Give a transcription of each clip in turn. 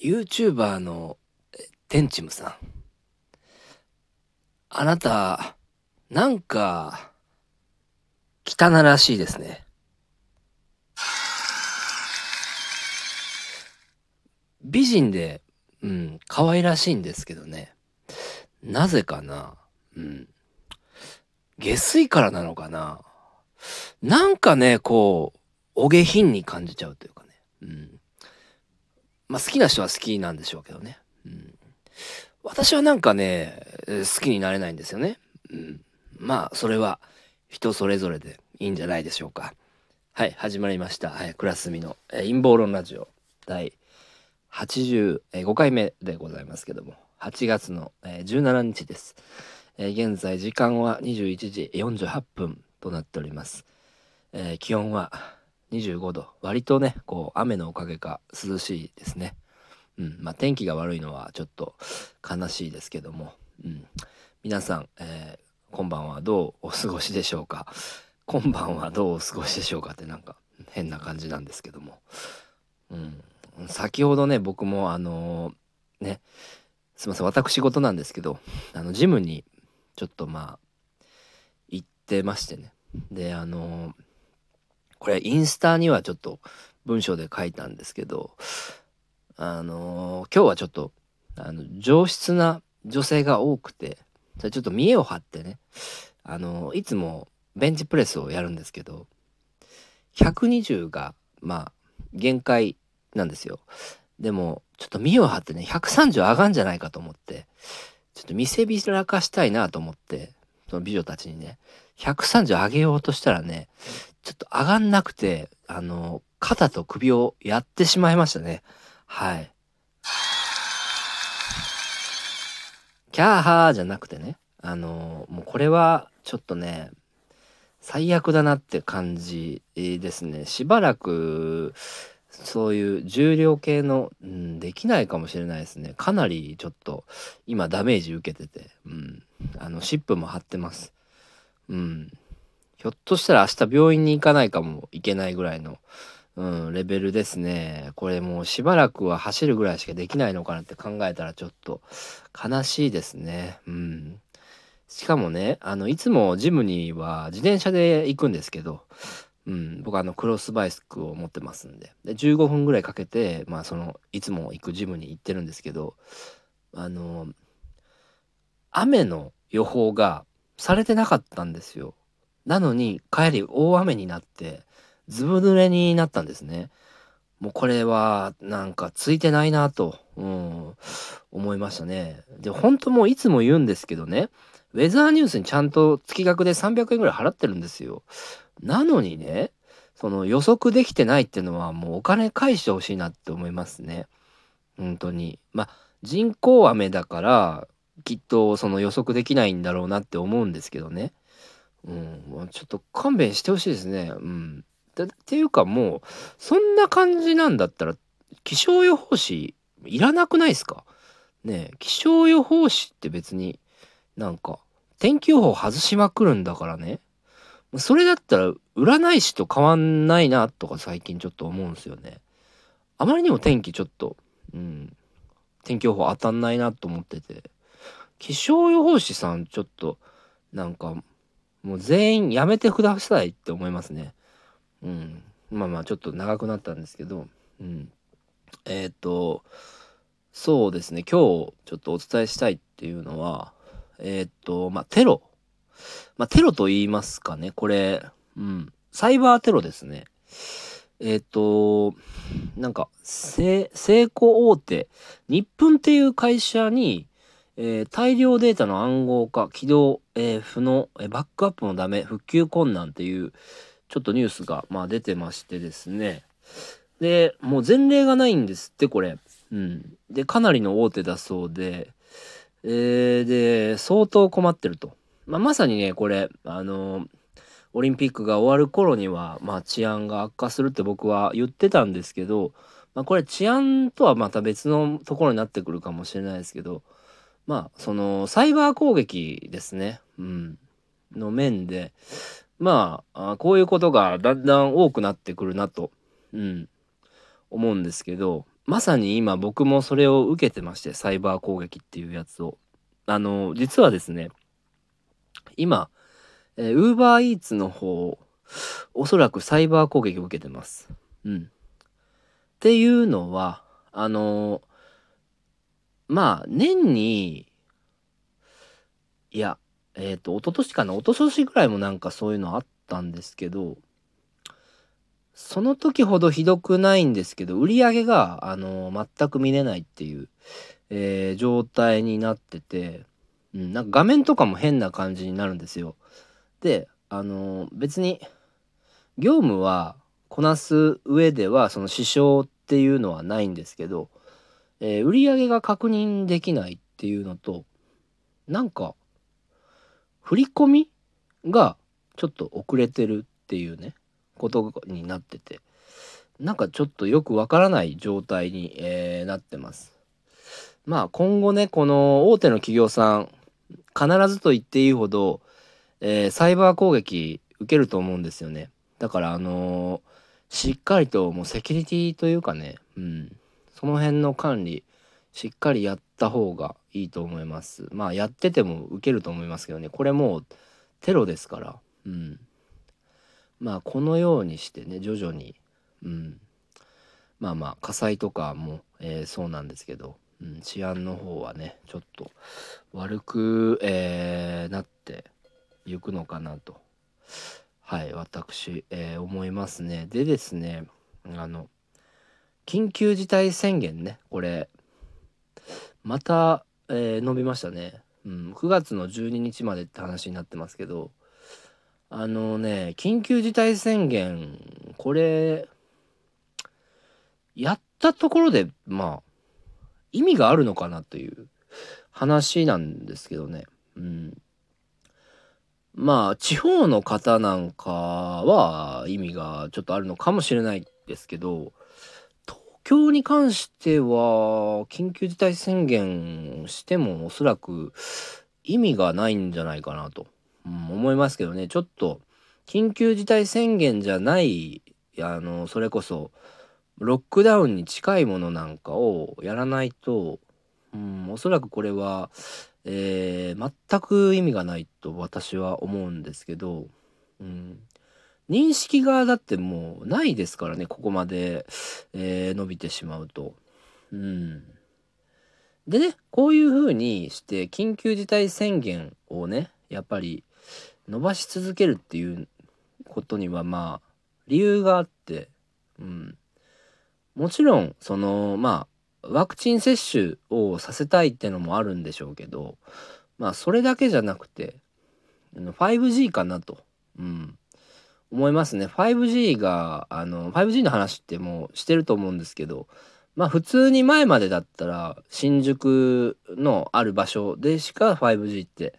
YouTuber のテンチムさん。あなた、なんか、汚らしいですね。美人で、うん、可愛らしいんですけどね。なぜかな？うん。下水からなのかな？なんかね、こう、お下品に感じちゃうというかね。うん。まあ好きな人は好きなんでしょうけどね。うん。私はなんかね、好きになれないんですよね。うん。まあ、それは人それぞれでいいんじゃないでしょうか。はい、始まりました。はい、クラスミの、陰謀論ラジオ第85回目でございますけども、8月の、え17日です。現在時間は21時48分となっております。えー、気温は25度。割とね、こう、雨のおかげか涼しいですね。うん。まあ、天気が悪いのはちょっと悲しいですけども。うん。皆さん、えー、今晩はどうお過ごしでしょうか？今晩はどうお過ごしでしょうかってなんか変な感じなんですけども。うん。先ほどね、僕もあのー、ね、すいません、私事なんですけど、あの、ジムにちょっとまあ、行ってましてね。で、あのーこれインスタにはちょっと文章で書いたんですけど、あのー、今日はちょっと、あの、上質な女性が多くて、じゃちょっと見栄を張ってね、あのー、いつもベンチプレスをやるんですけど、120が、まあ、限界なんですよ。でも、ちょっと見栄を張ってね、130上がんじゃないかと思って、ちょっと見せびらかしたいなと思って、その美女たちにね、130上げようとしたらね、ちょっと上がんなくて、あの、肩と首をやってしまいましたね。はい。キャーハーじゃなくてね、あの、もうこれはちょっとね、最悪だなって感じですね。しばらく、そういう重量系の、うん、できないかもしれないですね。かなりちょっと今ダメージ受けてて、うん、あの、シップも貼ってます。うん。ひょっとしたら明日病院に行かないかもいけないぐらいの、うん、レベルですね。これもうしばらくは走るぐらいしかできないのかなって考えたらちょっと悲しいですね。うん。しかもね、あの、いつもジムには自転車で行くんですけど、うん、僕あのクロスバイスクを持ってますんでで15分ぐらいかけてまあそのいつも行くジムに行ってるんですけどあの雨の予報がされてなかったんですよなのに帰り大雨になってずぶ濡れになったんですね。もうこれはなんかついてないなと、うん、思いましたね。で、本当もういつも言うんですけどね、ウェザーニュースにちゃんと月額で300円ぐらい払ってるんですよ。なのにね、その予測できてないっていうのはもうお金返してほしいなって思いますね。本当に。まあ人工雨だからきっとその予測できないんだろうなって思うんですけどね。うん、ちょっと勘弁してほしいですね。うん。っていうかもう、そんな感じなんだったら、気象予報士いらなくないですか？ね気象予報士って別になんか、天気予報外しまくるんだからね。それだったら占い師と変わんないなとか最近ちょっと思うんですよね。あまりにも天気ちょっと、うん、天気予報当たんないなと思ってて。気象予報士さんちょっと、なんかもう全員やめてくださいって思いますね。うん。まあまあちょっと長くなったんですけど、うん。えっ、ー、と、そうですね、今日ちょっとお伝えしたいっていうのは、えっ、ー、と、まあテロ。まあテロと言いますかね、これ、うん。サイバーテロですね。えっ、ー、と、なんか、成功大手、日本っていう会社に、えー、大量データの暗号化、起動、えー、不能、えー、バックアップもダメ、復旧困難っていう、ちょっとニュースが、まあ、出てましてですね。で、もう前例がないんですって、これ。うん。で、かなりの大手だそうで、えー、で、相当困ってると。まあ、まさにね、これ、あのオリンピックが終わる頃には、まあ、治安が悪化するって僕は言ってたんですけど、まあ、これ治安とはまた別のところになってくるかもしれないですけど、まあ、その、サイバー攻撃ですね。うん。の面で、まあ、こういうことがだんだん多くなってくるなと、うん、思うんですけど、まさに今僕もそれを受けてましてサイバー攻撃っていうやつをあの実はですね今えー、Uber Eats の方おそらくサイバー攻撃を受けてますうんっていうのはあのまあ年にいやえっ、ー、と一昨年かな一昨年ぐらいもなんかそういうのあったんですけどその時ほどひどくないんですけど、売り上げが、あの全く見れないっていう、えー、状態になってて、うん、なんか画面とかも変な感じになるんですよ。で、あの別に、業務はこなす上では、その支障っていうのはないんですけど、えー、売り上げが確認できないっていうのと、なんか、振り込みがちょっと遅れてるっていうね。ことになっててなんかちょっとよくわからない状態に、えー、なってます。まあ今後ねこの大手の企業さん必ずと言っていいほど、えー、サイバー攻撃受けると思うんですよね。だからあのー、しっかりともうセキュリティというかね、うん、その辺の管理しっかりやった方がいいと思います。まあやってても受けると思いますけどね。これもうテロですから、うん、まあこのようにしてね徐々に、うん、まあまあ火災とかも、えー、そうなんですけど、うん、治安の方はねちょっと悪く、えー、なっていくのかなと。はい私、えー、思いますね。でですねあの緊急事態宣言ねこれまた、えー、伸びましたね。うん、9月の12日までって話になってますけどあのね、緊急事態宣言、これ、やったところで、まあ、意味があるのかなという話なんですけどね。うん。まあ、地方の方なんかは意味がちょっとあるのかもしれないですけど、京に関しては、緊急事態宣言してもおそらく意味がないんじゃないかなと。うん、思いますけどねちょっと緊急事態宣言じゃないあのそれこそロックダウンに近いものなんかをやらないと、うん、おそらくこれは、えー、全く意味がないと私は思うんですけど、うん、認識がだってもうないですからねここまで、えー、伸びてしまうと。うん、でねこういうふうにして緊急事態宣言をねやっぱり伸ばし続けるっていうことにはまあ理由があって、うん、もちろんそのまあワクチン接種をさせたいってのもあるんでしょうけどまあそれだけじゃなくて 5G かなと、うん、思いますね。5G があの 5G の話ってもうしてると思うんですけどまあ普通に前までだったら新宿のある場所でしか 5G って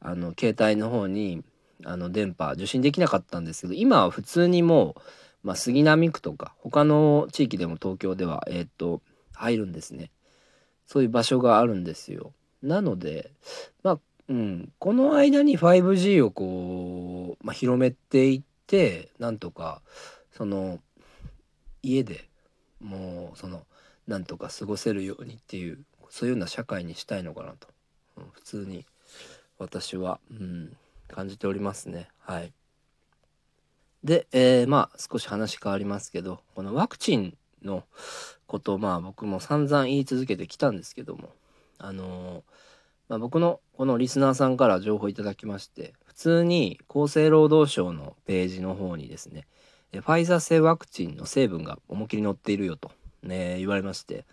あの携帯の方にあの電波受信できなかったんですけど今は普通にもう、まあ、杉並区とか他の地域でも東京ではえっ、と入るんですね。そういう場所があるんですよ。なのでまあうんこの間に 5G をこう、まあ、広めていってなんとかその家でもうそのなんとか過ごせるようにっていうそういうような社会にしたいのかなと、普通に私は、うん、感じておりますね。はい。で、えー、まあ少し話変わりますけどこのワクチンのことまあ僕も散々言い続けてきたんですけどもあのー、まあ、僕のこのリスナーさんから情報いただきまして通に厚生労働省のページの方にですねファイザー製ワクチンの成分が思いっきり載っているよと、ね、言われまして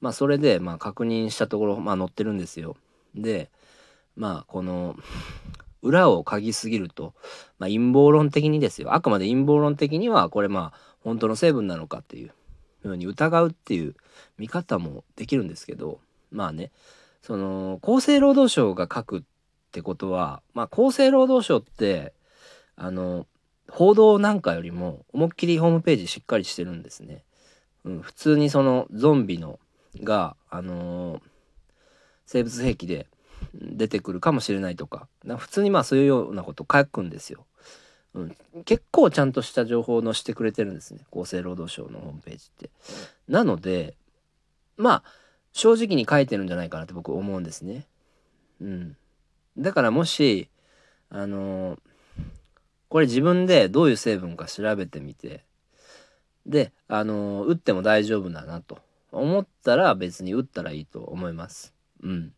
まあそれでまあ確認したところまあ載ってるんですよ。でまあこの裏を嗅ぎすぎると、まあ、陰謀論的にですよ。あくまで陰謀論的にはこれまあ本当の成分なのかっていうふうに疑うっていう見方もできるんですけどまあねその厚生労働省が書くってことはまあ厚生労働省ってあの報道なんかよりも思いっきりホームページしっかりしてるんですね。うん、普通にそのゾンビのがあのー、生物兵器で出てくるかもしれないとか普通にまあそういうようなこと書くんですよ。うん、結構ちゃんとした情報を載せてくれてるんですね厚生労働省のホームページって。なのでまあ正直に書いてるんじゃないかなって僕思うんですね。うん。だからもしあのこれ自分でどういう成分か調べてみてであの打っても大丈夫だなと思ったら別に打ったらいいと思います。うん。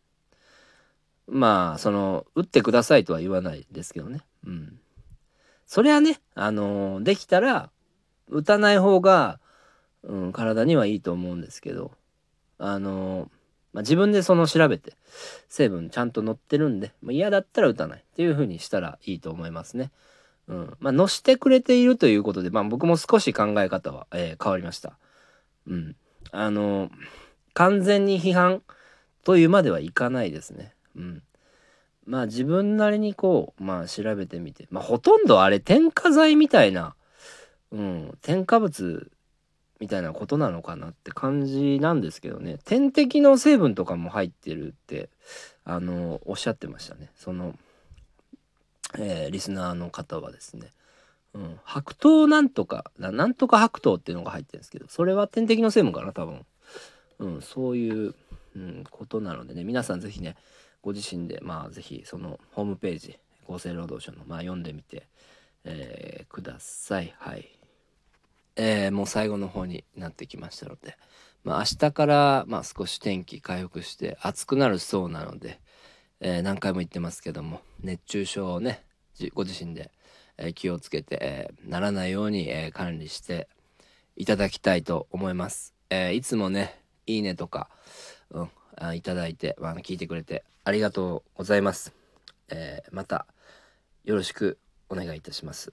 まあその打ってくださいとは言わないですけどね。うん。それはねあのできたら打たない方が、うん、体にはいいと思うんですけどあのまあ、自分でその調べて成分ちゃんと載ってるんで、まあ、嫌だったら打たないっていう風にしたらいいと思いますね。うん。まあ、載してくれているということで、まあ、僕も少し考え方は、えー、変わりました。うん。あの、完全に批判というまではいかないですね。うん。まあ、自分なりにこう、まあ、調べてみて、まあ、ほとんどあれ、添加剤みたいな、うん、添加物みたいなことなのかなって感じなんですけどね。点滴の成分とかも入ってるってあのおっしゃってましたね。その、えー、リスナーの方はですね、うん、白桃なんとかなんとか白桃っていうのが入ってるんですけどそれは点滴の成分かな多分、うん、そういう、うん、ことなのでね。皆さん是非ねご自身でまあ是非そのホームページ厚生労働省のまあ読んでみて、えー、ください。はい。えー、もう最後の方になってきましたので、まあ、明日から、まあ、少し天気回復して暑くなるそうなので、えー、何回も言ってますけども熱中症をねご自身で、えー、気をつけて、えー、ならないように、え管理していただきたいと思います。えいつもねいいねとか、うん、あいただいて、まあ、聞いてくれてありがとうございます。えまたよろしくお願いいたします。